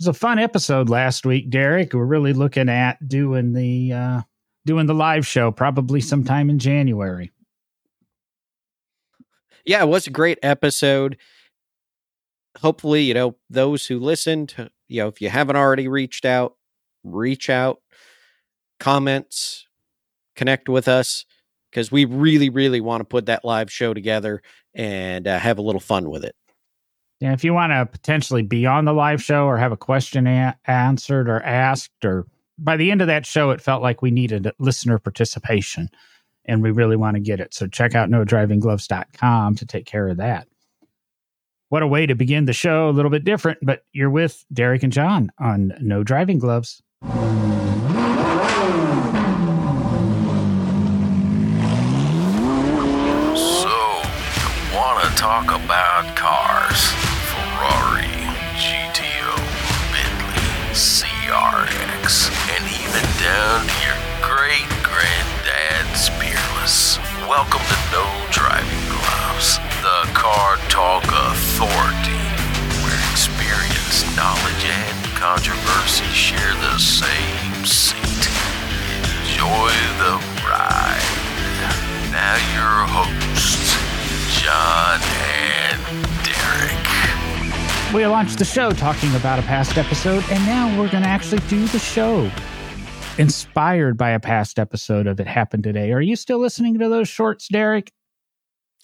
was a fun episode last week, Derek. We're really looking at doing the uh, doing the live show probably sometime in January. Yeah, it was a great episode. Hopefully, you know, those who listened, you know, if you haven't already reached out, reach out, comments, connect with us because we really, really want to put that live show together and uh, have a little fun with it. Yeah, if you want to potentially be on the live show or have a question a- answered or asked, or by the end of that show, it felt like we needed listener participation and we really want to get it. So check out nodrivinggloves.com to take care of that. What a way to begin the show, a little bit different, but you're with Derek and John on No Driving Gloves. So, you want to talk about Welcome to No Driving Gloves, the car talk authority, where experience, knowledge, and controversy share the same seat. Enjoy the ride. Now your hosts, John and Derek. We launched the show talking about a past episode, and now we're going to actually do the show inspired by a past episode of It Happened Today. Are you still listening to those shorts, Derek?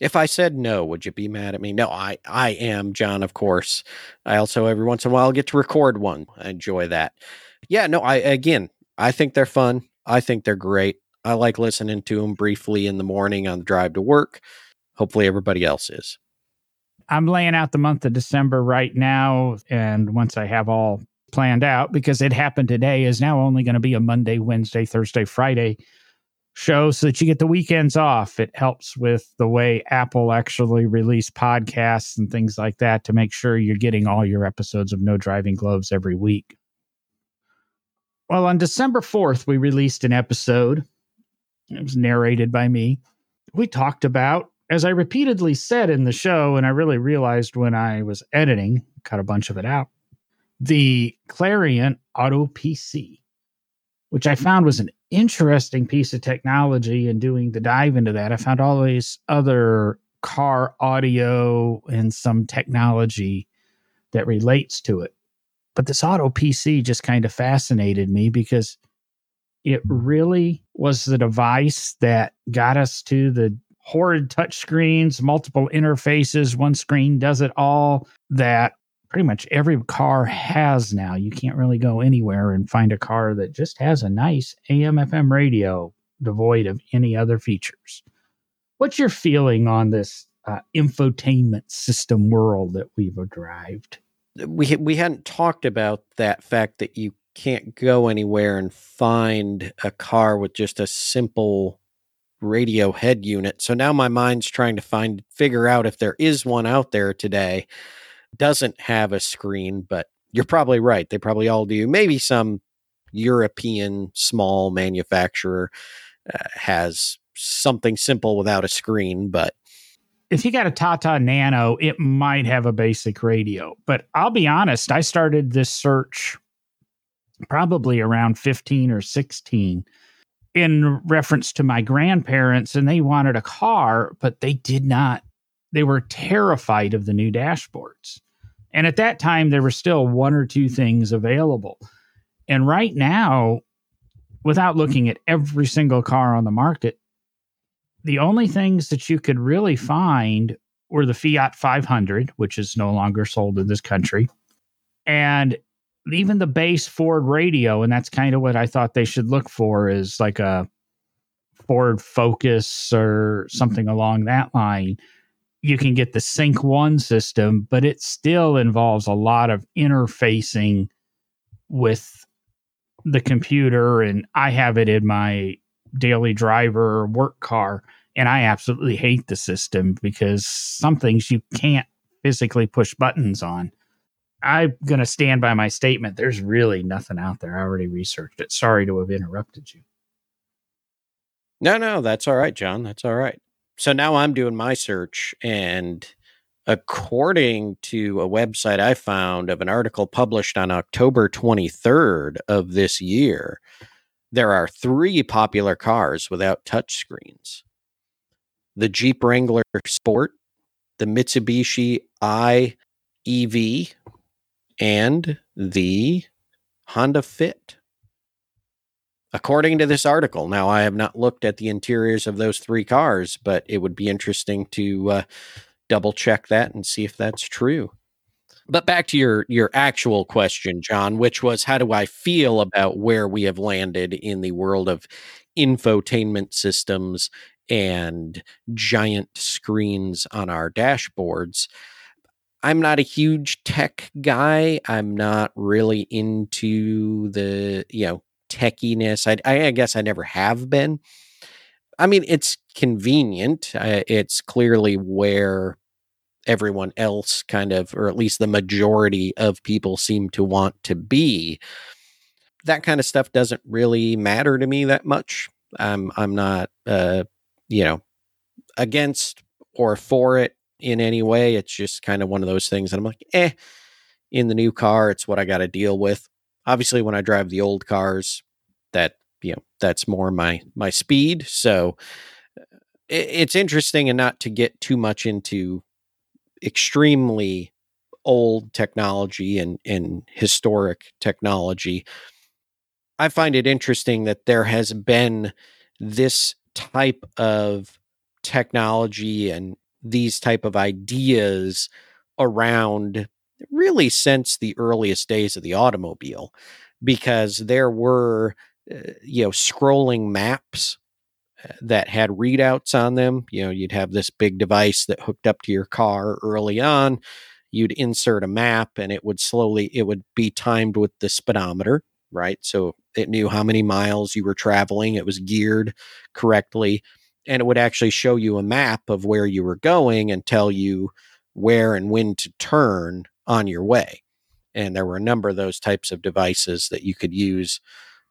If I said no, would you be mad at me? No, I, I am, John, of course. I also every once in a while get to record one. I enjoy that. Yeah, no, I again, I think they're fun. I think they're great. I like listening to them briefly in the morning on the drive to work. Hopefully, everybody else is. I'm laying out the month of December right now. And once I have all planned out, because it happened today, is now only going to be a Monday, Wednesday, Thursday, Friday show so that you get the weekends off. It helps with the way Apple actually release podcasts and things like that to make sure you're getting all your episodes of No Driving Gloves every week. Well, on December 4th, we released an episode. It was narrated by me. We talked about as I repeatedly said in the show, and I really realized when I was editing, cut a bunch of it out, the Clarion Auto PC, which I found was an interesting piece of technology. And doing the dive into that, I found all these other car audio and some technology that relates to it. But this Auto PC just kind of fascinated me because it really was the device that got us to the horrid touch screens, multiple interfaces, one screen does it all that pretty much every car has now. You can't really go anywhere and find a car that just has a nice AM FM radio devoid of any other features. What's your feeling on this uh, infotainment system world that we've arrived? We we hadn't talked about that fact that you can't go anywhere and find a car with just a simple radio head unit. So now my mind's trying to find figure out if there is one out there today. Doesn't have a screen, but you're probably right. They probably all do. Maybe some European small manufacturer uh, has something simple without a screen, but if you got a Tata Nano, it might have a basic radio. But I'll be honest, I started this search probably around 15 or 16 in reference to my grandparents and they wanted a car but they did not they were terrified of the new dashboards and at that time there were still one or two things available and right now without looking at every single car on the market the only things that you could really find were the fiat 500 which is no longer sold in this country and even the base Ford radio, and that's kind of what I thought they should look for is like a Ford Focus or something along that line. You can get the Sync One system, but it still involves a lot of interfacing with the computer. And I have it in my daily driver work car, and I absolutely hate the system because some things you can't physically push buttons on. I'm going to stand by my statement. There's really nothing out there. I already researched it. Sorry to have interrupted you. No, no, that's all right, John. That's all right. So now I'm doing my search and according to a website I found of an article published on October 23rd of this year, there are three popular cars without touchscreens the Jeep Wrangler Sport, the Mitsubishi i EV, and the Honda Fit. According to this article, now I have not looked at the interiors of those three cars, but it would be interesting to uh, double check that and see if that's true. But back to your your actual question, John, which was how do I feel about where we have landed in the world of infotainment systems and giant screens on our dashboards? I'm not a huge tech guy. I'm not really into the, you know, techiness. I, I guess I never have been. I mean, it's convenient. Uh, it's clearly where everyone else kind of, or at least the majority of people seem to want to be. That kind of stuff doesn't really matter to me that much. I'm I'm not uh, you know, against or for it in any way. It's just kind of one of those things that I'm like, eh, in the new car, it's what I got to deal with. Obviously, when I drive the old cars, that you know, that's more my my speed. So it's interesting, and not to get too much into extremely old technology and, and historic technology. I find it interesting that there has been this type of technology and these type of ideas around really since the earliest days of the automobile because there were uh, you know scrolling maps that had readouts on them. You know, you'd have this big device that hooked up to your car early on. You'd insert a map and it would slowly, it would be timed with the speedometer, right? So it knew how many miles you were traveling. It was geared correctly. And it would actually show you a map of where you were going and tell you where and when to turn on your way. And there were a number of those types of devices that you could use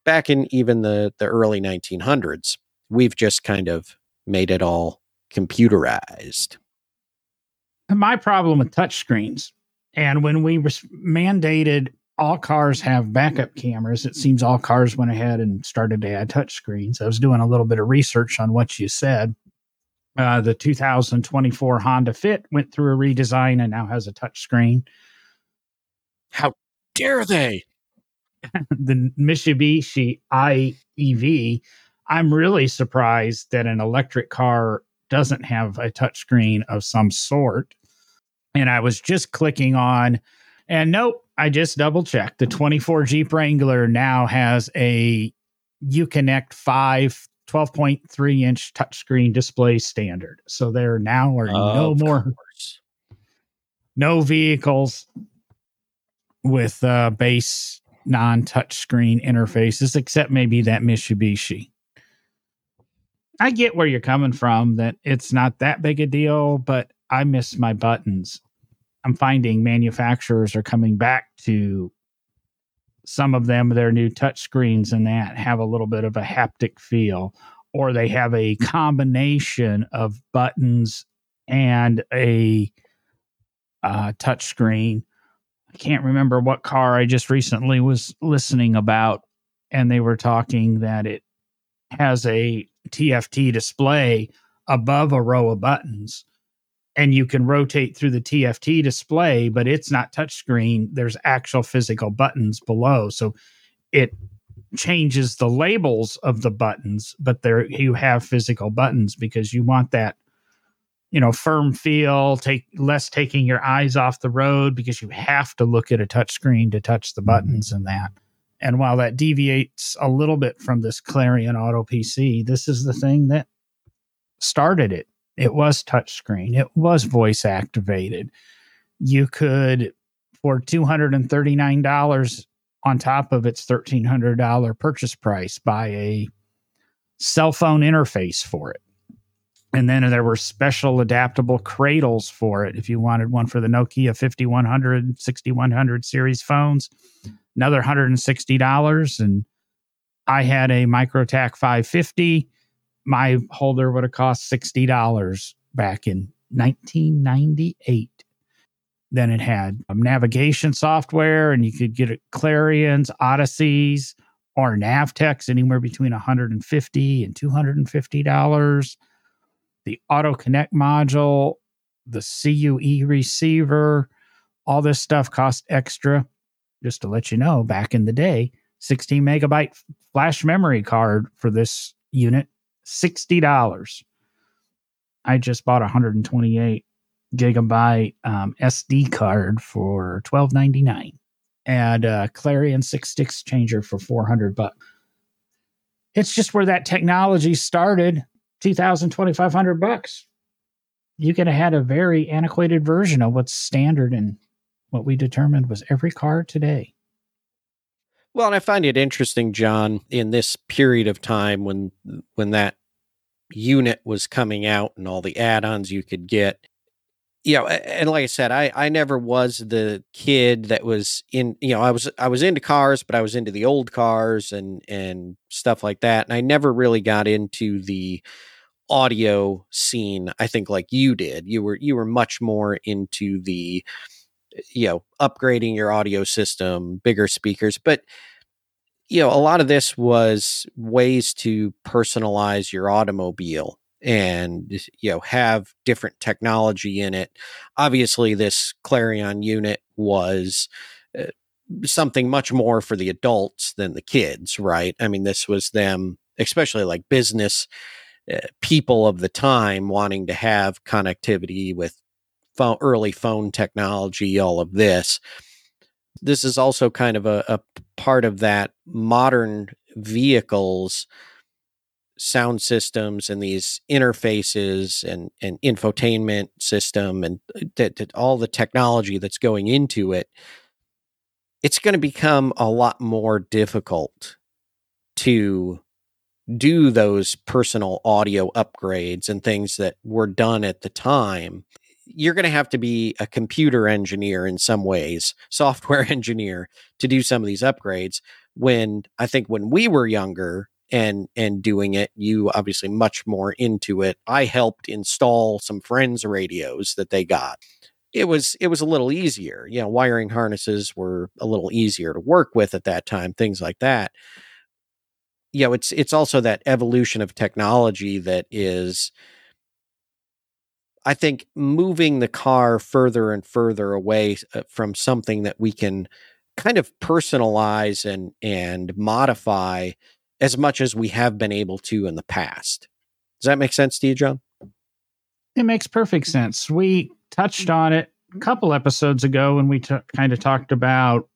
back in even the, the early 1900s we've just kind of made it all computerized. My problem with touchscreens, and when we res- mandated all cars have backup cameras, it seems all cars went ahead and started to add touchscreens. I was doing a little bit of research on what you said. Uh, the 2024 Honda Fit went through a redesign and now has a touchscreen. How dare they? the Mitsubishi IEV I'm really surprised that an electric car doesn't have a touchscreen of some sort. And I was just clicking on, and nope, I just double checked. The 24 Jeep Wrangler now has a Uconnect 5 12.3 inch touchscreen display standard. So there now are no more course. no vehicles with uh, base non touchscreen interfaces, except maybe that Mitsubishi. I get where you're coming from that it's not that big a deal, but I miss my buttons. I'm finding manufacturers are coming back to some of them, their new touch screens and that have a little bit of a haptic feel, or they have a combination of buttons and a uh, touch screen. I can't remember what car I just recently was listening about, and they were talking that it has a TFT display above a row of buttons and you can rotate through the TFT display, but it's not touchscreen. There's actual physical buttons below. So it changes the labels of the buttons, but there you have physical buttons because you want that, you know, firm feel, take less taking your eyes off the road because you have to look at a touchscreen to touch the mm-hmm. buttons and that. And while that deviates a little bit from this Clarion Auto PC, this is the thing that started it. It was touchscreen, it was voice activated. You could, for $239 on top of its $1,300 purchase price, buy a cell phone interface for it. And then there were special adaptable cradles for it if you wanted one for the Nokia 5100, 6100 series phones another $160 and I had a Microtac 550. My holder would have cost $60 back in 1998. Then it had um, navigation software, and you could get it Clarions, Odysseys, or Navtex anywhere between 150 and 250 dollars. The Auto Connect module, the CUE receiver, all this stuff cost extra. Just to let you know, back in the day, 16 megabyte flash memory card for this unit, $60. I just bought a 128 gigabyte um, SD card for 12.99 and a Clarion six sticks changer for 400 bucks. It's just where that technology started, 2000 2500 bucks. You could have had a very antiquated version of what's standard and what we determined was every car today. Well, and I find it interesting, John, in this period of time when when that unit was coming out and all the add-ons you could get. You know, and like I said, I I never was the kid that was in. You know, I was I was into cars, but I was into the old cars and and stuff like that, and I never really got into the audio scene. I think like you did. You were you were much more into the you know upgrading your audio system bigger speakers but you know a lot of this was ways to personalize your automobile and you know have different technology in it obviously this clarion unit was uh, something much more for the adults than the kids right i mean this was them especially like business uh, people of the time wanting to have connectivity with phone, early phone technology, all of this. This is also kind of a, a part of that modern vehicles sound systems and these interfaces and, and infotainment system and uh, that all the technology that's going into it it's going to become a lot more difficult to do those personal audio upgrades and things that were done at the time you're going to have to be a computer engineer in some ways, software engineer to do some of these upgrades. When I think when we were younger and and doing it, you obviously much more into it. I helped install some friends' radios that they got. It was it was a little easier. You know, wiring harnesses were a little easier to work with at that time, things like that. You know, it's it's also that evolution of technology that is I think moving the car further and further away uh, from something that we can kind of personalize and and modify as much as we have been able to in the past. Does that make sense to you, John? It makes perfect sense. We touched on it a couple episodes ago when we t- kind of talked about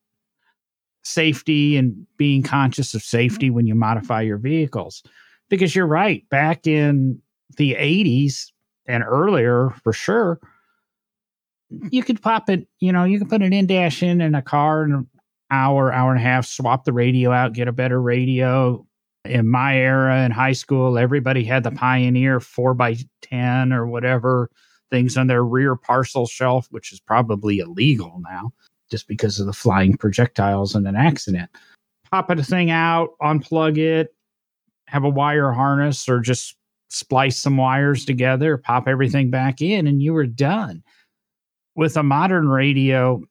safety and being conscious of mm-hmm. safety when you modify your vehicles. Because you're right, back in the 80s, and earlier for sure, you could pop it, you know, you can put an in dash in in a car in an hour, hour and a half, swap the radio out, get a better radio. In my era in high school, everybody had the Pioneer 4 by 10 or whatever things on their rear parcel shelf, which is probably illegal now just because of the flying projectiles and an accident. Pop a thing out, unplug it, have a wire harness, or just splice some wires together, pop everything back in, and you were done. With a modern radio,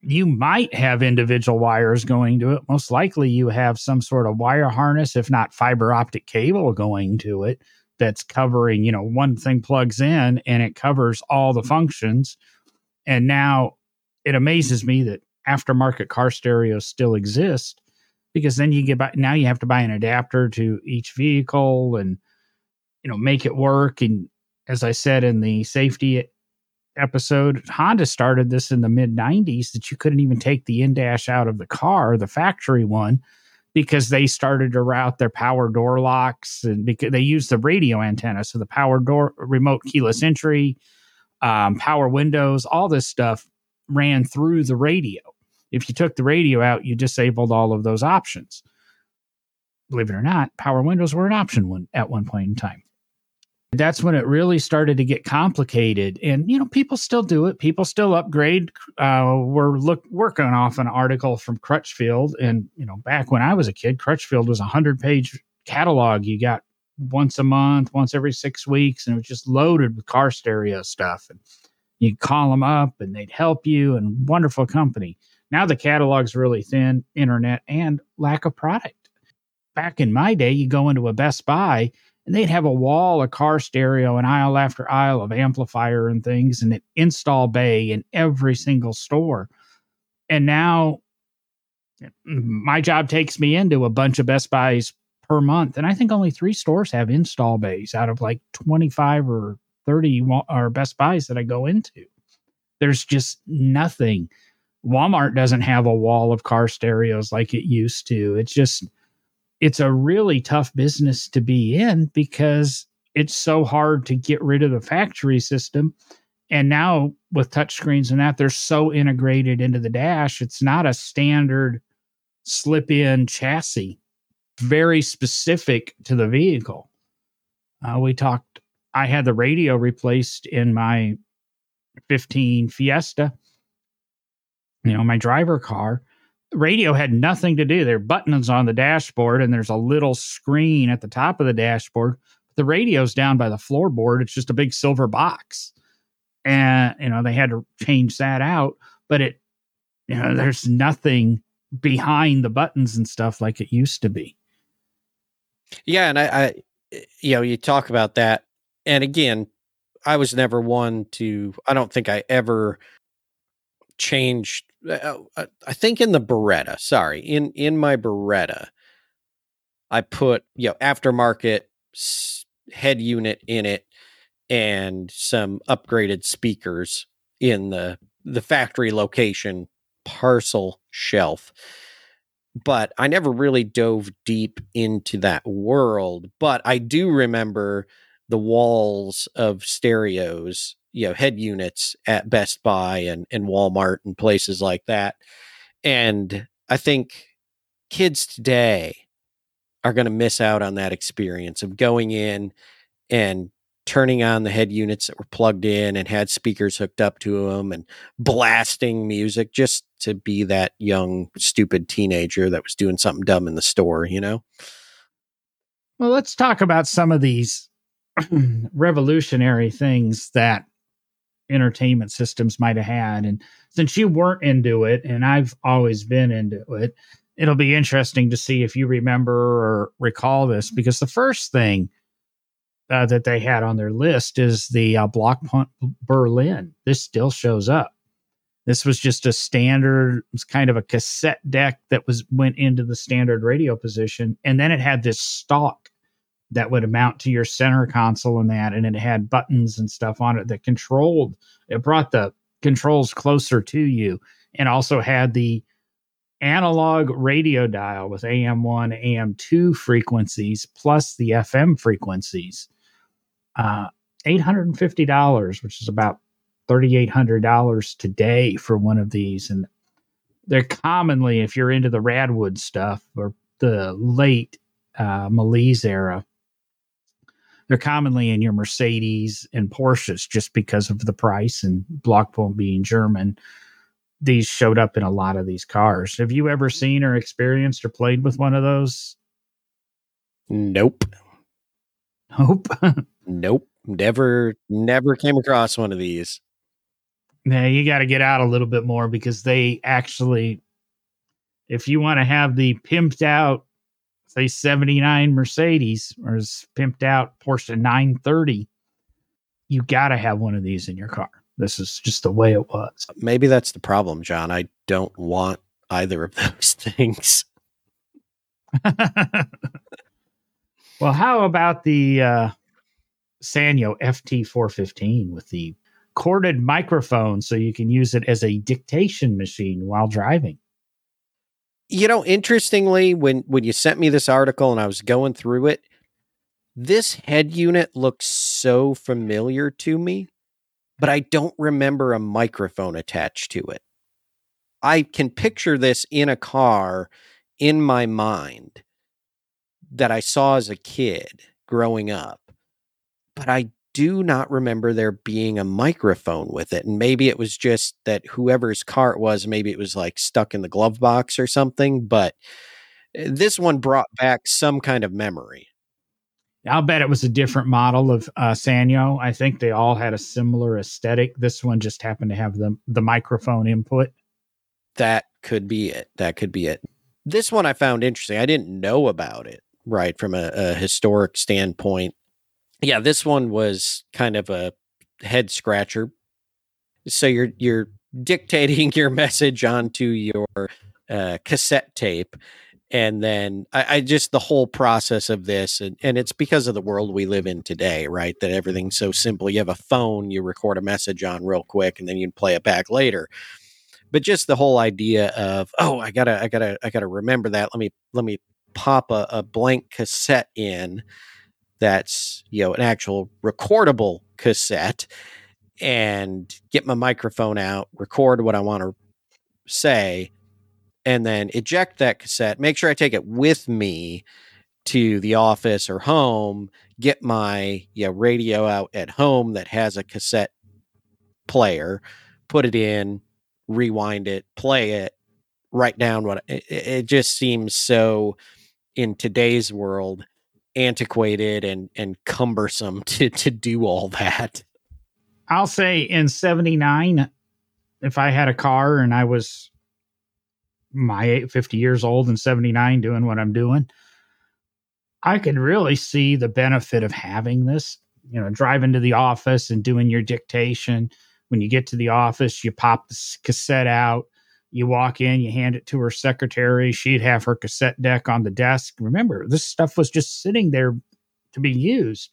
you might have individual wires going to it. Most likely, you have some sort of wire harness, if not fiber optic cable going to it, that's covering, you know, one thing plugs in and it covers all the functions. And now it amazes me that aftermarket car stereos still exist because then you get by, now you have to buy an adapter to each vehicle and you know make it work. And as i said in the safety episode honda started this in the mid 90s that you couldn't even take the in-dash out of the car the factory one because they started to route their power door locks and because they used the radio antenna. So the power door remote keyless entry um, power windows all this stuff ran through the radio. If you took the radio out you disabled all of those options. Believe it or not power windows were an option one, at one point in time. That's when it really started to get complicated. And you know people still do it. People still upgrade. Uh, we're look working off an article from crutchfield. And you know back when i was a kid crutchfield was a 100 page catalog you got once a month once every six weeks. And it was just loaded with car stereo stuff. And You call them up and they'd help you and wonderful company. Now the catalog's really thin, internet and lack of product. Back in my day, you go into a Best Buy and they'd have a wall of car stereo and aisle after aisle of amplifier and things and an install bay in every single store. And now my job takes me into a bunch of Best Buys per month. And I think only three stores have install bays out of like 25 or 30 or Best Buys that I go into. There's just nothing. Walmart doesn't have a wall of car stereos like it used to. It's just, it's a really tough business to be in because it's so hard to get rid of the factory system. And now with touchscreens and that, they're so integrated into the dash, it's not a standard slip in chassis, very specific to the vehicle. Uh, we talked, I had the radio replaced in my 15 Fiesta, you know, my driver car. Radio had nothing to do. There are buttons on the dashboard, and there's a little screen at the top of the dashboard. The radio's down by the floorboard. It's just a big silver box. And, you know, they had to change that out, but it, you know, there's nothing behind the buttons and stuff like it used to be. Yeah, and I, I you know, you talk about that, and again, I was never one to. I don't think I ever changed. Uh, uh I think in the Beretta, sorry, in in my Beretta, I put you know aftermarket head unit in it and some upgraded speakers in the the factory location parcel shelf. But I never really dove deep into that world. But I do remember the walls of stereos, you know, head units at Best Buy and, and Walmart and places like that. And I think kids today are going to miss out on that experience of going in and turning on the head units that were plugged in and had speakers hooked up to them and blasting music just to be that young stupid teenager that was doing something dumb in the store you know well let's talk about some of these revolutionary things that entertainment systems might have had and since you weren't into it and i've always been into it it'll be interesting to see if you remember or recall this because the first thing uh, that they had on their list is the uh, Blaupunkt Berlin. This still shows up. This was just a standard, it's kind of a cassette deck that was went into the standard radio position, and then it had this stalk that would mount to your center console and that, and it had buttons and stuff on it that controlled. It brought the controls closer to you, and also had the analog radio dial with AM1, AM2 frequencies plus the FM frequencies uh, $850, which is about $3,800 today for one of these. And they're commonly, if you're into the Radwood stuff or the late uh, Malaise era, they're commonly in your Mercedes and Porsches just because of the price and Blaupunkt being German. These showed up in a lot of these cars. Have you ever seen or experienced or played with one of those? Nope. Nope. Nope. Never never came across one of these. Yeah, you got to get out a little bit more because they actually if you want to have the pimped out say 79 Mercedes or pimped out Porsche 930, you got to have one of these in your car. This is just the way it was. Maybe that's the problem, John. I don't want either of those things. well, how about the uh, Sanyo FT415 with the corded microphone so you can use it as a dictation machine while driving. You know, interestingly, when when you sent me this article and I was going through it, this head unit looks so familiar to me, but I don't remember a microphone attached to it. I can picture this in a car in my mind that I saw as a kid growing up but I do not remember there being a microphone with it. And maybe it was just that whoever's car it was, maybe it was like stuck in the glove box or something. But eh, this one brought back some kind of memory. I'll bet it was a different model of uh, Sanyo. I think they all had a similar aesthetic. This one just happened to have the the microphone input. That could be it. That could be it. This one I found interesting. I didn't know about it, right, from a, a historic standpoint. Yeah, this one was kind of a head scratcher. So you're you're dictating your message onto your uh, cassette tape, and then I, I, just the whole process of this, and, and it's because of the world we live in today, right? That everything's so simple. You have a phone, you record a message on real quick, and then you play it back later. But just the whole idea of oh, I gotta, I gotta, I gotta remember that. Let me, let me pop a, a blank cassette in that's you know an actual recordable cassette and get my microphone out, record what I want to say, and then eject that cassette. Make sure I take it with me to the office or home. Get my you know, radio out at home that has a cassette player. Put it in, rewind it, play it, write down what it, it just seems so in today's world antiquated and and cumbersome to to do all that. I'll say in 79 if I had a car and I was my 50 years old and 79 doing what I'm doing, I could really see the benefit of having this, you know, driving to the office and doing your dictation. When you get to the office, you pop the cassette out, you walk in, you hand it to her secretary. She'd have her cassette deck on the desk. Remember, this stuff was just sitting there to be used.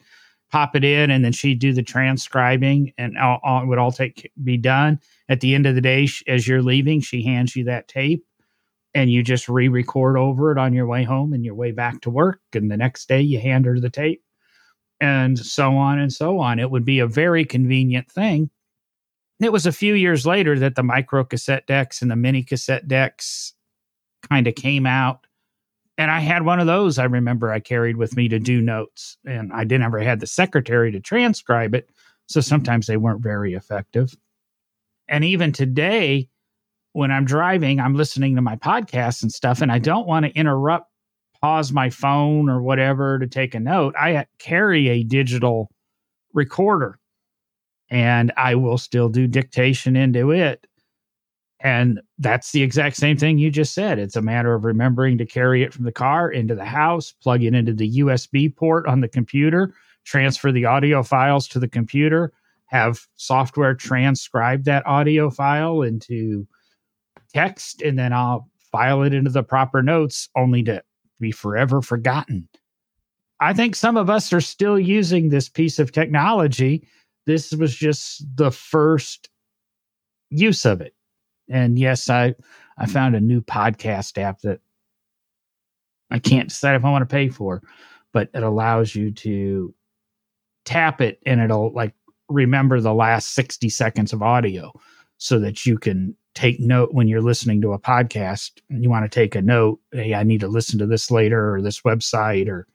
Pop it in, and then she'd do the transcribing, and all, all, it would all take be done. At the end of the day, as you're leaving, she hands you that tape, and you just re-record over it on your way home and your way back to work. And the next day, you hand her the tape, and so on and so on. It would be a very convenient thing it was a few years later that the micro cassette decks and the mini cassette decks kind of came out. And I had one of those I remember I carried with me to do notes. And I didn't ever had the secretary to transcribe it. So sometimes they weren't very effective. And even today, when I'm driving, I'm listening to my podcasts and stuff, and I don't want to interrupt, pause my phone or whatever to take a note. I carry a digital recorder and I will still do dictation into it. And that's the exact same thing you just said. It's a matter of remembering to carry it from the car into the house, plug it into the USB port on the computer, transfer the audio files to the computer, have software transcribe that audio file into text, and then I'll file it into the proper notes only to be forever forgotten. I think some of us are still using this piece of technology this was just the first use of it. And yes, I I found a new podcast app that I can't decide if I want to pay for, but it allows you to tap it and it'll like remember the last 60 seconds of audio so that you can take note when you're listening to a podcast and you want to take a note hey i need to listen to this later or this website or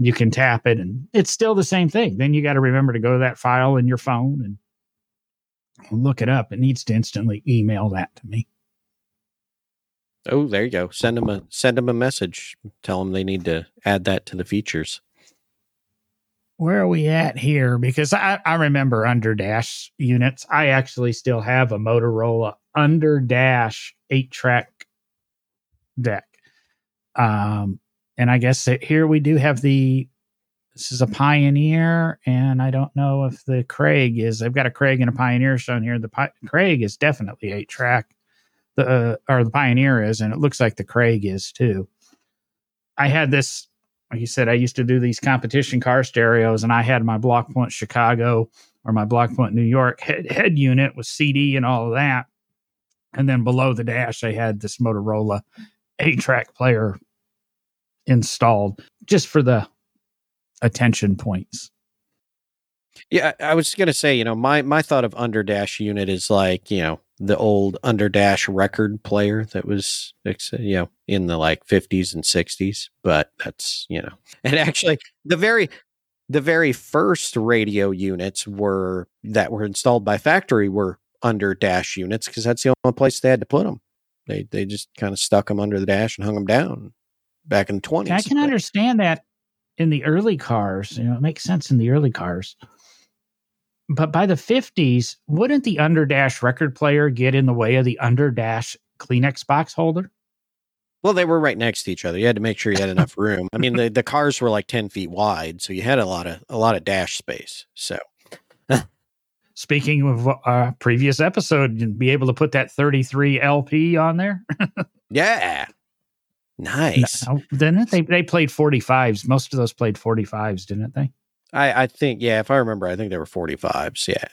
you can tap it and it's still the same thing. Then you got to remember to go to that file in your phone and look it up. It needs to instantly email that to me. Oh, there you go. Send them a send them a message. Tell them they need to add that to the features. Where are we at here? Because I, I remember under dash units. I actually still have a Motorola under dash eight track deck. Um, and I guess that here we do have the this is a Pioneer, and I don't know if the Craig is. I've got a Craig and a Pioneer shown here. The Pi- Craig is definitely eight track, the uh, or the Pioneer is, and it looks like the Craig is too. I had this, like you said, I used to do these competition car stereos, and I had my Blaupunkt Chicago or my Blaupunkt New York head, head unit with CD and all of that, and then below the dash, I had this Motorola eight track player installed just for the attention points. Yeah, I was going to say, you know, my my thought of underdash unit is like, you know, the old underdash record player that was you know in the like 50s and 60s, but that's, you know. And actually the very the very first radio units were that were installed by factory were under dash units because that's the only place they had to put them. They they just kind of stuck them under the dash and hung them down back in the 20s. I can understand that in the early cars. You know, it makes sense in the early cars. But by the 50s, wouldn't the underdash record player get in the way of the underdash Kleenex box holder? Well, they were right next to each other. You had to make sure you had enough room. I mean, the, the cars were like ten feet wide, so you had a lot of a lot of dash space. So, Speaking of uh, previous episode, you'd be able to put that 33 LP on there. yeah, nice. No, didn't? They they played 45s. Most of those played 45s, didn't they? I I think yeah. If I remember, I think they were forty fives. Yeah.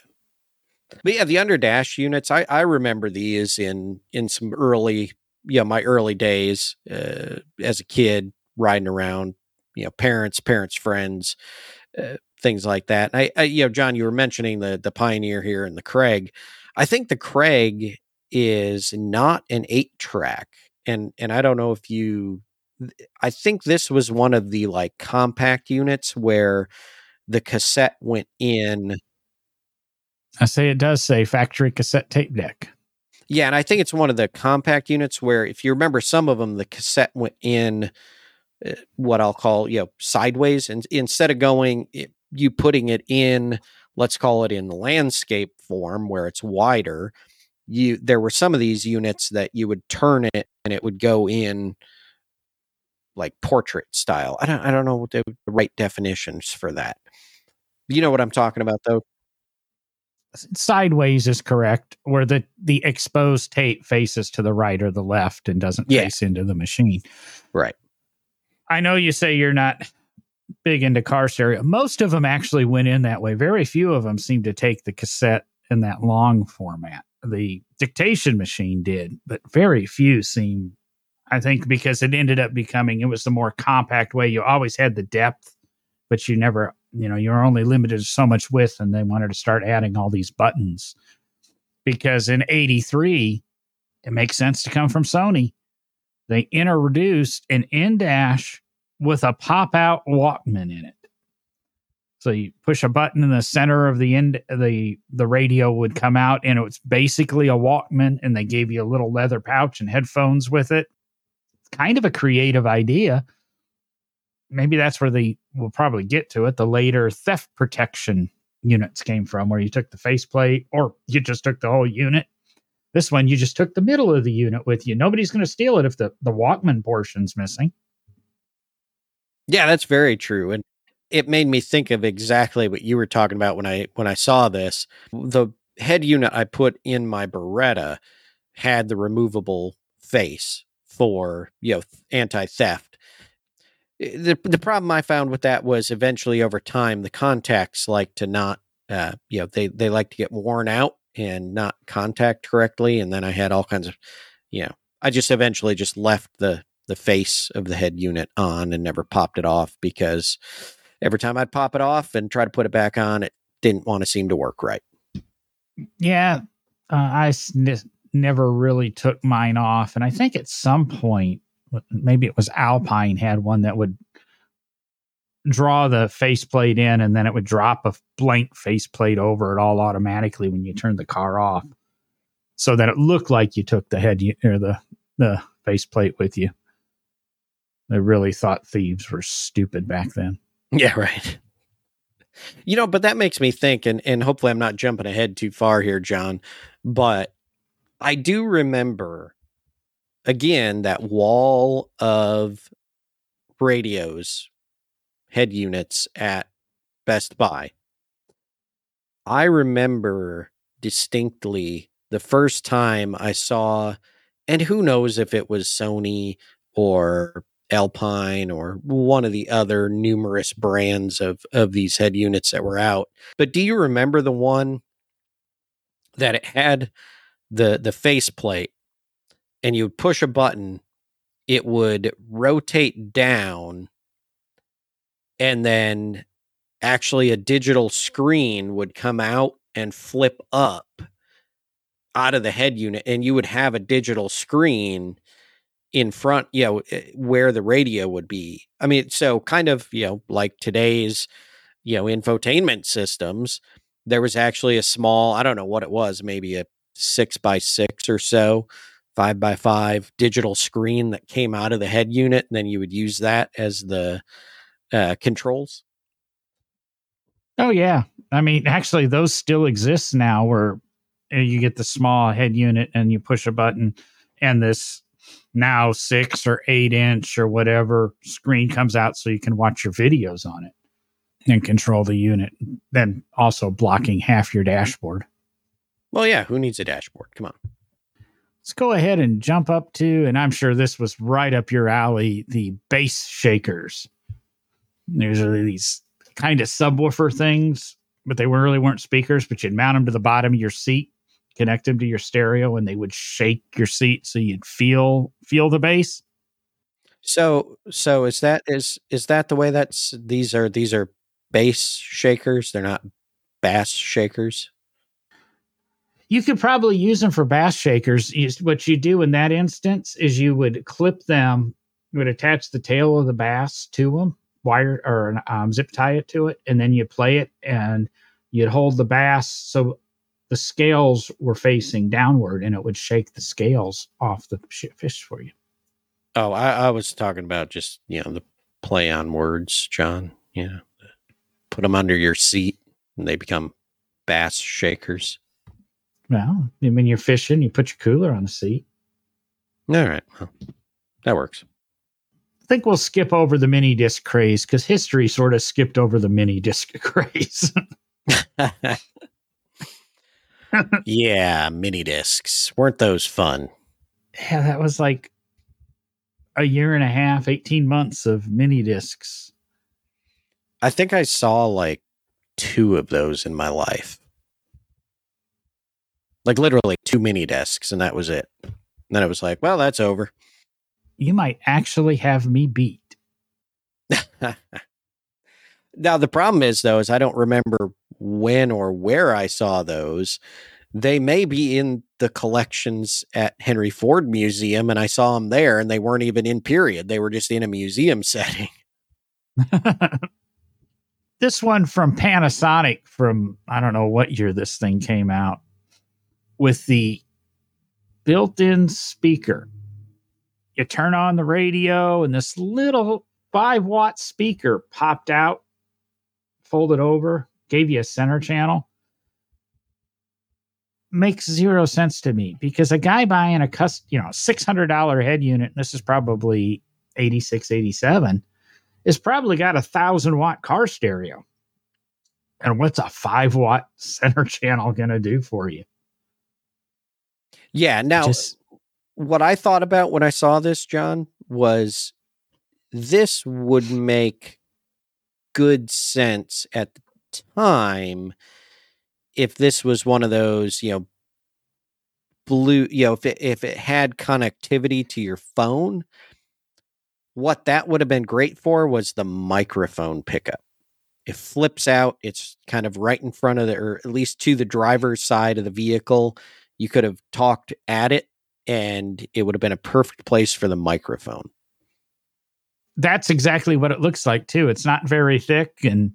But yeah, the underdash units, I, I remember these in in some early you know my early days uh, as a kid riding around you know parents parents friends uh, things like that I, I, you know john you were mentioning the the pioneer here and the craig i think the craig is not an eight track and and i don't know if you i think this was one of the like compact units where the cassette went in i say it does say factory cassette tape deck yeah, and I think it's one of the compact units where, if you remember, some of them the cassette went in uh, what I'll call you know sideways, and instead of going it, you putting it in, let's call it in landscape form where it's wider. You there were some of these units that you would turn it and it would go in like portrait style. I don't I don't know what the right definitions for that. You know what I'm talking about though sideways is correct where the the exposed tape faces to the right or the left and doesn't yeah. face into the machine right i know you say you're not big into car stereo most of them actually went in that way very few of them seem to take the cassette in that long format the dictation machine did but very few seem i think because it ended up becoming it was the more compact way. You always had the depth but you never you know you're only limited so much width and they wanted to start adding all these buttons. Because in 83 it makes sense to come from sony. They introduced an in dash with a pop out walkman in it so you push a button in the center of the end the the radio would come out and it's basically a walkman and they gave you a little leather pouch and headphones with it kind of a creative idea maybe that's where the we'll probably get to it. The later theft protection units came from, where you took the faceplate or you just took the whole unit. This one, you just took the middle of the unit with you. Nobody's going to steal it if the, the Walkman portion's missing. Yeah, that's very true. And it made me think of exactly what you were talking about when I when I saw this. The head unit I put in my Beretta had the removable face for you know anti theft Eh, the the problem I found with that was eventually over time the contacts like to not uh you know they they like to get worn out and not contact correctly and then I had all kinds of you know I just eventually just left the the face of the head unit on and never popped it off because every time I'd pop it off and try to put it back on it didn't want to seem to work right. Yeah, uh, I s- never really took mine off and I think at some point maybe it was Alpine had one that would draw the faceplate in and then it would drop a blank faceplate over it all automatically when you turned the car off so that it looked like you took the head or the the faceplate with you I really thought thieves were stupid back then yeah right you know but that makes me think and and hopefully i'm not jumping ahead too far here john but i do remember again that wall of radios head units at Best Buy. I remember distinctly the first time I saw, and who knows if it was Sony or Alpine or one of the other numerous brands of of these head units that were out. But do you remember the one that it had the the faceplate and you would push a button, it would rotate down, and then actually a digital screen would come out and flip up out of the head unit, and you would have a digital screen in front, you know, eh, where the radio would be. I mean, so kind of, you know, like today's, you know, infotainment systems, there was actually a small, I don't know what it was, maybe a six by six or so five by five digital screen that came out of the head unit, and then you would use that as the uh, controls? Oh yeah, I mean, actually, those still exist now, where uh, you get the small head unit and you push a button, and this now six or eight inch or whatever screen comes out, so you can watch your videos on it and control the unit. Then also blocking half your dashboard. Well, yeah. Who needs a dashboard? Come on. Let's go ahead and jump up to, and I'm sure this was right up your alley, the bass shakers. These are these kind of subwoofer things, but they really weren't speakers, but you'd mount them to the bottom of your seat, connect them to your stereo, and they would shake your seat so you'd feel feel the bass. So, so is that is is that the way that's these are these are bass shakers? They're not bass shakers. You could probably use them for bass shakers. What you do in that instance is you would clip them, you would attach the tail of the bass to them, wire or um, zip tie it to it, and then you play it and you'd hold the bass so the scales were facing downward and it would shake the scales off the fish for you. Oh, I, I was talking about just, you know, the play on words, John. Yeah. Put them under your seat and they become bass shakers. Well, when you're fishing, you put your cooler on the seat. All right. Well, that works. I think we'll skip over the mini disc craze because history sort of skipped over the mini disc craze. yeah, mini discs. Weren't those fun? Yeah, that was like a year and a half, 18 months of mini discs. I think I saw like two of those in my life like literally two mini discs, and that was it. And then it was like, well, that's over. You might actually have me beat. now the problem is though, is I don't remember when or where I saw those. They may be in the collections at Henry Ford Museum, and I saw them there, and they weren't even in period. They were just in a museum setting. this one from Panasonic from I don't know what year this thing came out with the built in speaker. You turn on the radio, and this little five watt speaker popped out, folded over, gave you a center channel. Makes zero sense to me because a guy buying a custom, you know, $600 head unit, this is probably 86, 87, is probably got a thousand watt car stereo. And what's a five watt center channel going to do for you? Yeah. Now, Just, what I thought about when I saw this, John, was this would make good sense at the time if this was one of those, you know, blue, you know, if it, if it had connectivity to your phone, what that would have been great for was the microphone pickup. It flips out, it's kind of right in front of the, or at least to the driver's side of the vehicle you could have talked at it and it would have been a perfect place for the microphone. That's exactly what it looks like too. It's not very thick and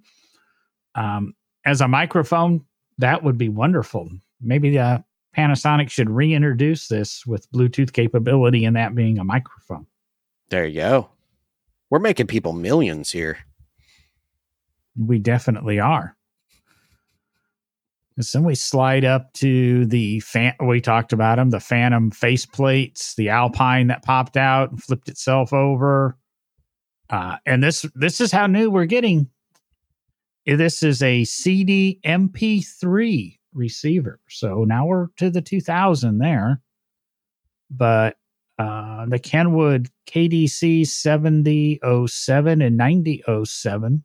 um, as a microphone, that would be wonderful. Maybe uh, Panasonic should reintroduce this with Bluetooth capability and that being a microphone. There you go. We're making people millions here. We definitely are. So then we slide up to the fan. We talked about them, the Phantom face plates, the Alpine that popped out and flipped itself over. Uh, and this this is how new we're getting. This is a CD MP3 receiver. So now we're to the 2000 there. But uh, the Kenwood KDC 7007 and 9007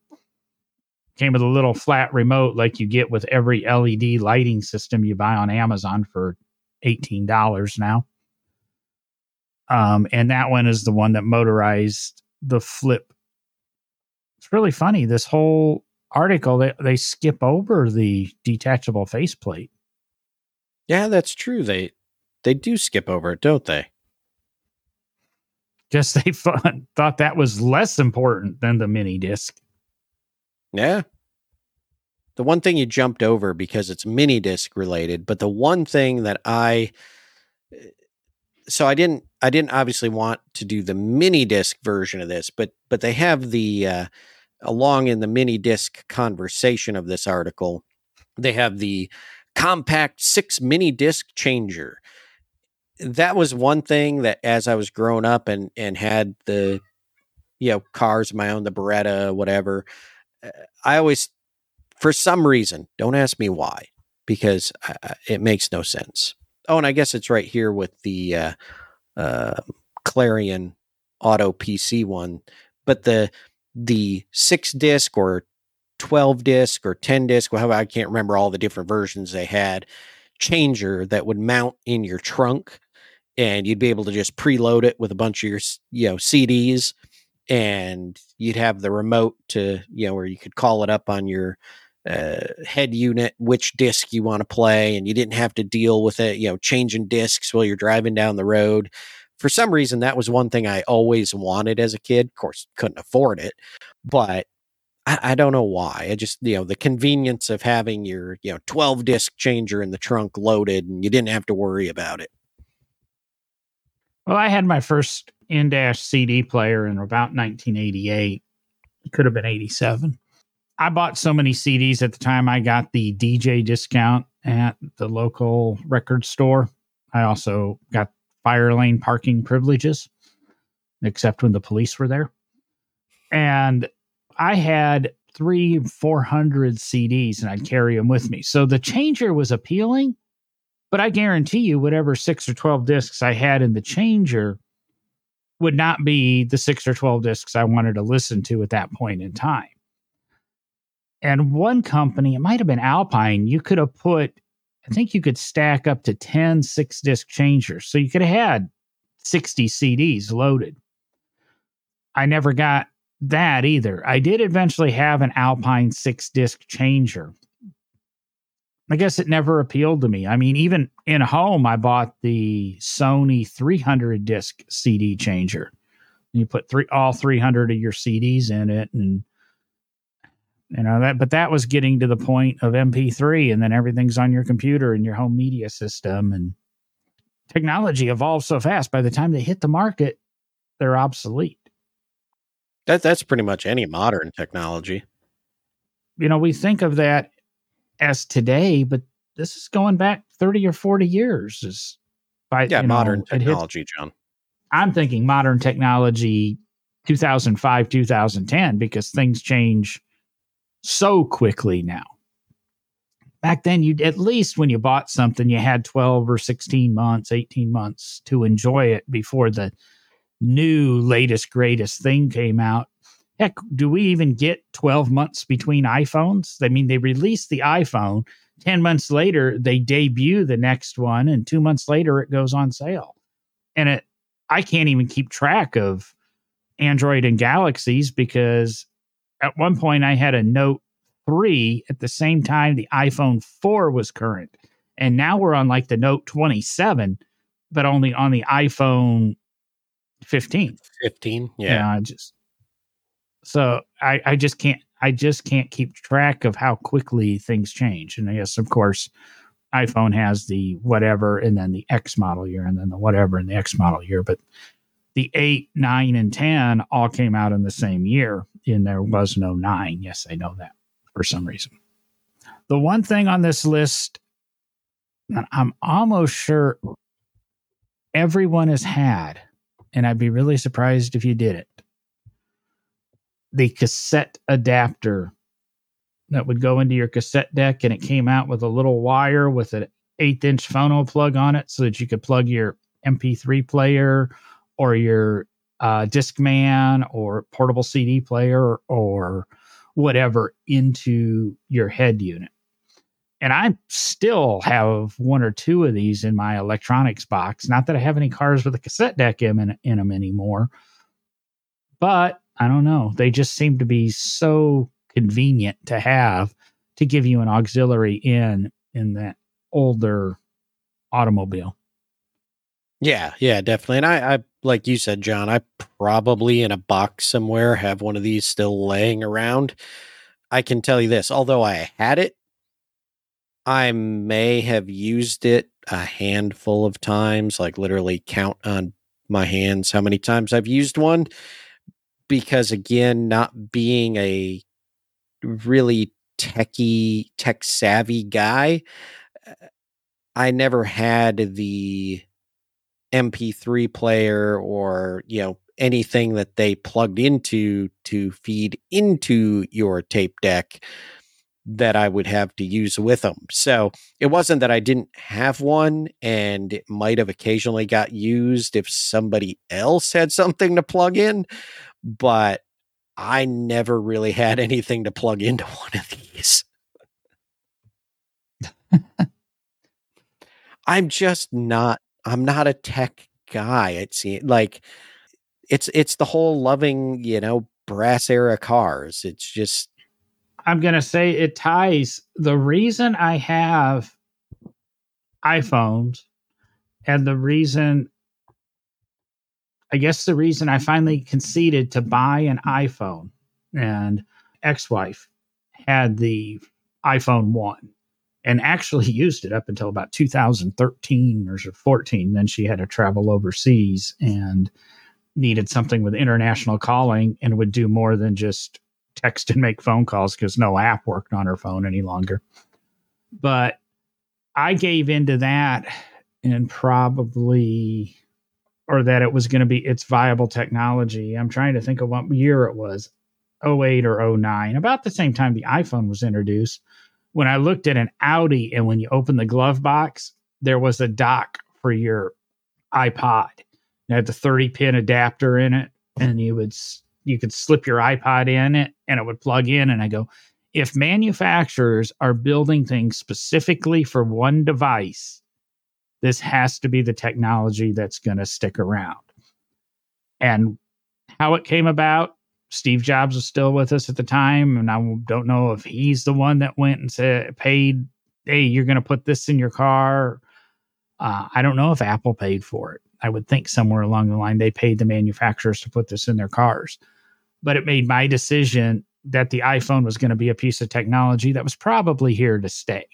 came with a little flat remote like you get with every LED lighting system you buy on Amazon for $18 now. Um, and that one is the one that motorized the flip. It's really funny. This whole article, they, they skip over the detachable faceplate. Yeah, that's true. They they do skip over it, don't they? Just they thought that was less important than the mini disc. Yeah. The one thing you jumped over because it's mini disc related, but the one thing that I so I didn't I didn't obviously want to do the mini disc version of this, but but they have the uh along in the mini disc conversation of this article, they have the compact six mini disc changer. That was one thing that as I was growing up and and had the you know cars of my own, the Beretta, whatever, uh, I always for some reason, don't ask me why, because it makes no sense. Oh, and I guess it's right here with the uh, uh, Clarion Auto PC one, but the the six disc or 12 disc or 10 disc, well, I can't remember all the different versions they had, changer that would mount in your trunk and you'd be able to just preload it with a bunch of your you know CDs and you'd have the remote to you know where you could call it up on your uh, head unit which disc you want to play and you didn't have to deal with it you know changing discs while you're driving down the road for some reason that was one thing i always wanted as a kid of course couldn't afford it but I, I don't know why i just you know the convenience of having your you know 12 disc changer in the trunk loaded and you didn't have to worry about it. Well i had my first in-dash cd player in about 1988 it could have been 87 I bought so many CDs at the time I got the DJ discount at the local record store. I also got fire lane parking privileges, except when the police were there. And I had three, 400 CDs and I'd carry them with me. So the changer was appealing, but I guarantee you, whatever six or 12 discs I had in the changer would not be the six or 12 discs I wanted to listen to at that point in time. And one company, it might have been Alpine, you could have put, I think you could stack up to 10 six disc changers. So you could have had 60 CDs loaded. I never got that either. I did eventually have an Alpine six disc changer. I guess it never appealed to me. I mean, even in home, I bought the Sony 300 disc CD changer. You put three all 300 of your CDs in it, and you know that but that was getting to the point of mp3 and then everything's on your computer and your home media system and technology evolves so fast by the time they hit the market they're obsolete. That that's pretty much any modern technology. You know we think of that as today but this is going back 30 or 40 years is by yeah modern know, technology hit, john. I'm thinking modern technology 2005 2010 because things change so quickly now. Back then, you at least when you bought something, you had 12 or 16 months, 18 months to enjoy it before the new latest, greatest thing came out. Heck, do we even get 12 months between iPhones? I mean, they release the iPhone. 10 months later, they debut the next one, and two months later, it goes on sale. And it, I can't even keep track of Android and Galaxies because at one point I had a Note 3 at the same time the iPhone 4 was current. And now we're on like the Note 27, but only on the iPhone 15. 15, yeah. yeah I just so I, I just can't I just can't keep track of how quickly things change. And yes, of course, iPhone has the whatever and then the X model year and then the whatever and the X model year. But the 8, 9, and 10 all came out in the same year and there was no 9. Yes, I know that for some reason. The one thing on this list I'm almost sure everyone has had, and I'd be really surprised if you did it. The cassette adapter that would go into your cassette deck, and it came out with a little wire with an eighth inch phono plug on it so that you could plug your MP3 player or your uh, Discman or portable CD player or whatever into your head unit. And I still have one or two of these in my electronics box. Not that I have any cars with a cassette deck in, in them anymore, but I don't know. They just seem to be so convenient to have to give you an auxiliary in in that older automobile. Yeah, yeah, definitely. And I, I, like you said, John, I probably in a box somewhere have one of these still laying around. I can tell you this, although I had it, I may have used it a handful of times, like literally count on my hands how many times I've used one. because again, not being a really techie, tech savvy guy, uh, I never had the MP3 player or, you know, anything that they plugged into to feed into your tape deck that I would have to use with them. So it wasn't that I didn't have one and it might have occasionally got used if somebody else had something to plug in, but I never really had anything to plug into one of these. I'm just not I'm not a tech guy. It's like it's it's the whole loving, you know, brass era cars. It's just I'm going to say it ties the reason I have iPhones and the reason I guess the reason I finally conceded to buy an iPhone and ex-wife had the iPhone 1 and actually used it up until about 2013 or 14 then she had to travel overseas and needed something with international calling and would do more than just text and make phone calls because no app worked on her phone any longer. But I gave into that and probably or that it was going to be its viable technology. I'm trying to think of what year it was 08 or 09, about the same time the iPhone was introduced. When I looked at an Audi and when you open the glove box, there was a dock for your iPod. It had the 30 pin adapter in it, and you would you could slip your iPod in it and it would plug in. And I go, if manufacturers are building things specifically for one device, this has to be the technology that's going to stick around. And how it came about, Steve Jobs was still with us at the time, and I don't know if he's the one that went and said paid, "Hey, you're going to put this in your car." Uh, I don't know if Apple paid for it. I would think somewhere along the line they paid the manufacturers to put this in their cars. But it made my decision that the iPhone was going to be a piece of technology that was probably here to stay.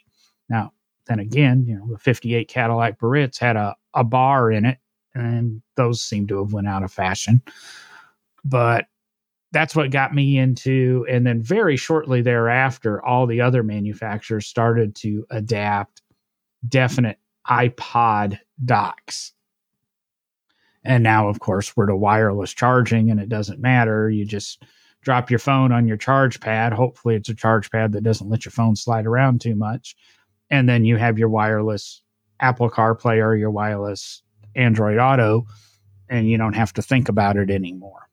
Now, then again, you know, the 58 Cadillac Biarritz had a, a bar in it, and those seem to have went out of fashion. But that's what got me into and then very shortly thereafter all the other manufacturers started to adapt definite iPod docks and now, of course, we're to wireless charging and it doesn't matter. You just drop your phone on your charge pad. Hopefully, it's a charge pad that doesn't let your phone slide around too much. And then you have your wireless Apple CarPlay or your wireless Android Auto, and you don't have to think about it anymore.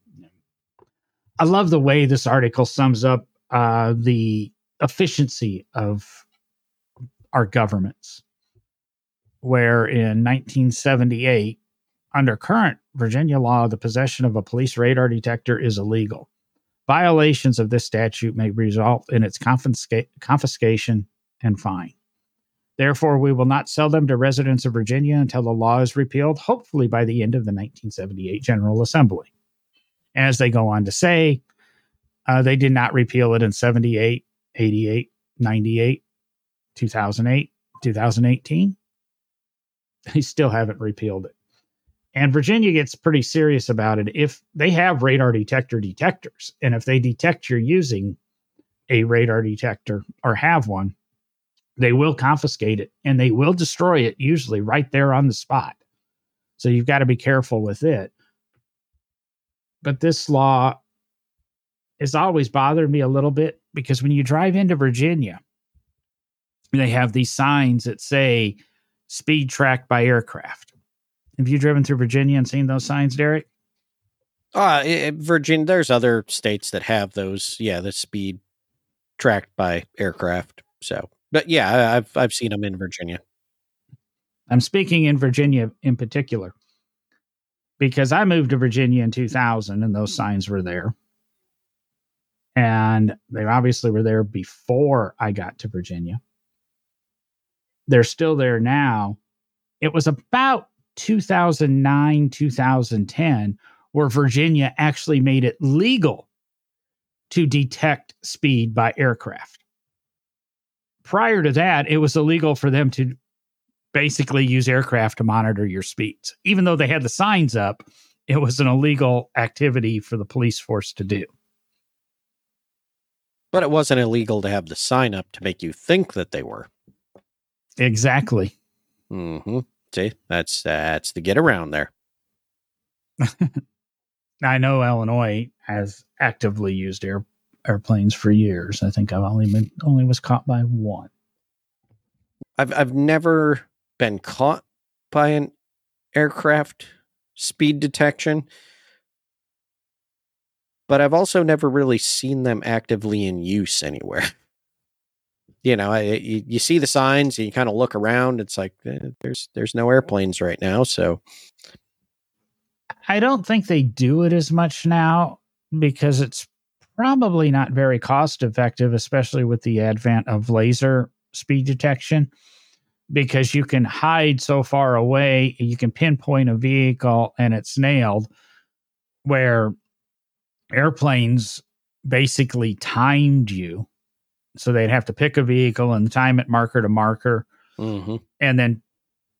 I love the way this article sums up uh, the efficiency of our governments. Where in 1978, under current Virginia law, the possession of a police radar detector is illegal. Violations of this statute may result in its confisca- confiscation and fine. Therefore, we will not sell them to residents of Virginia until the law is repealed, hopefully by the end of the 1978 General Assembly. As they go on to say, uh, they did not repeal it in 78, 88, 98, 2008, 2018. They still haven't repealed it. And Virginia gets pretty serious about it if they have radar detector detectors. And if they detect you're using a radar detector or have one, they will confiscate it and they will destroy it, usually right there on the spot. So you've got to be careful with it. But this law has always bothered me a little bit because when you drive into Virginia, they have these signs that say speed tracked by aircraft have you driven through Virginia and seen those signs, Derek? Uh, Virginia, there's other states that have those. Yeah, the speed tracked by aircraft. So, but yeah, I've I've seen them in Virginia. I'm speaking in Virginia in particular because I moved to Virginia in 2000 and those signs were there. And they obviously were there before I got to Virginia. They're still there now. It was about 2009, 2010, where Virginia actually made it legal to detect speed by aircraft. Prior to that, it was illegal for them to basically use aircraft to monitor your speeds. Even though they had the signs up, it was an illegal activity for the police force to do. But it wasn't illegal to have the sign up to make you think that they were. Exactly. Mm-hmm. See, that's that's the get around there. I know Illinois has actively used air airplanes for years. I think I've only been only was caught by one. I've I've never been caught by an aircraft speed detection, but I've also never really seen them actively in use anywhere. you know, I, you, you see the signs, and you kind of look around. It's like eh, there's there's no airplanes right now, so I don't think they do it as much now because it's probably not very cost effective, especially with the advent of laser speed detection, because you can hide so far away, you can pinpoint a vehicle and it's nailed, where airplanes basically timed you. So they'd have to pick a vehicle and time it marker to marker. mm-hmm. And then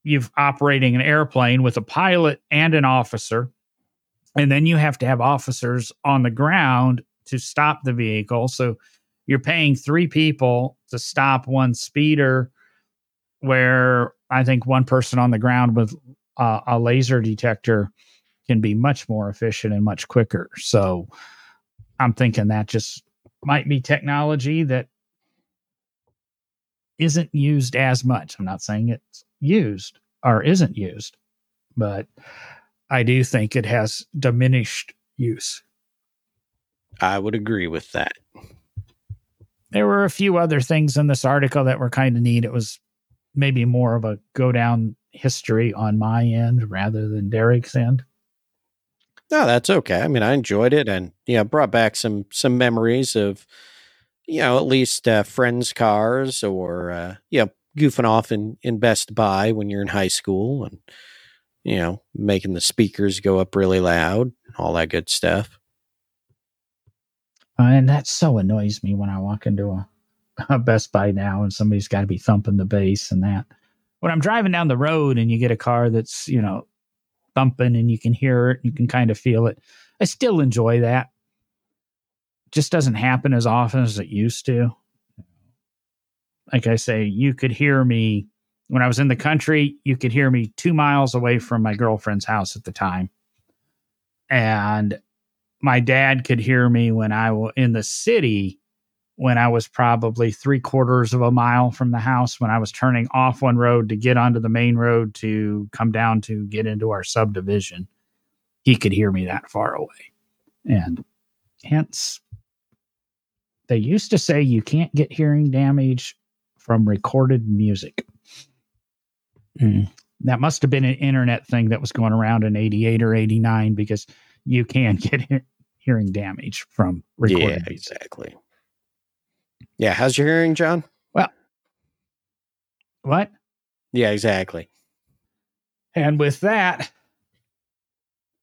you've operating an airplane with a pilot and an officer. And then you have to have officers on the ground to stop the vehicle. So you're paying three people to stop one speeder, where I think one person on the ground with uh, a laser detector can be much more efficient and much quicker. So I'm thinking that just might be technology that isn't used as much. I'm not saying it's used or isn't used, but I do think it has diminished use. I would agree with that. There were a few other things in this article that were kind of neat. It was maybe more of a go down history on my end rather than Derek's end. No, that's okay. I mean, I enjoyed it, and you know, brought back some some memories of, you know, at least uh, friends' cars or uh, you know, goofing off in in Best Buy when you're in high school, and you know, making the speakers go up really loud, all that good stuff. Uh, and that so annoys me when I walk into a, a Uh, Best Buy now and somebody's got to be thumping the bass and that. When I'm driving down the road and you get a car that's, you know, thumping and you can hear it, you can kind of feel it. I still enjoy that. Just doesn't happen as often as it used to. Like I say, you could hear me when I was in the country, you could hear me two miles away from my girlfriend's house at the time. And my dad could hear me when I was in the city when I was probably three quarters of a mile from the house when I was turning off one road to get onto the main road to come down to get into our subdivision. He could hear me that far away. And hence, they used to say you can't get hearing damage from recorded music. Mm. That must have been an internet thing that was going around in 88 or 89 because you can get he- hearing damage from recorded yeah, music. exactly. Yeah, how's your hearing, John? Well, what? Yeah, exactly. And with that,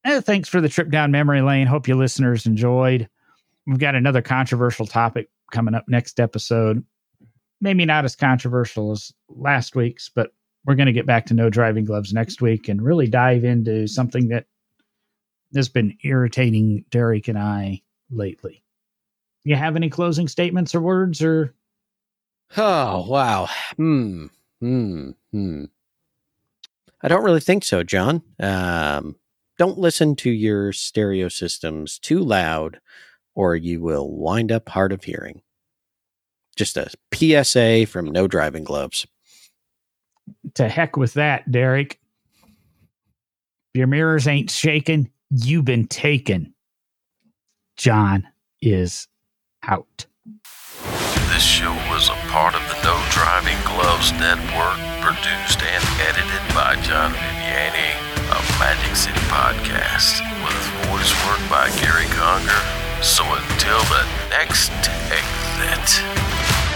eh, thanks for the trip down memory lane. Hope you listeners enjoyed. We've got another controversial topic coming up next episode. Maybe not as controversial as last week's, but we're going to get back to no driving gloves next week and really dive into something that has been irritating Derek and I lately. You have any closing statements or words or Oh, wow. Hmm. Hmm. Hmm. I don't really think so, John. Um, don't listen to your stereo systems too loud, or you will wind up hard of hearing. Just a PSA from No Driving Gloves. to heck with that, Derek? If your mirrors ain't shaking, you've been taken. John is out. This show was a part of the No Driving Gloves Network, produced and edited by John Viviani, a Magic City podcast, with voice work by Gary Conger. So until the next exit.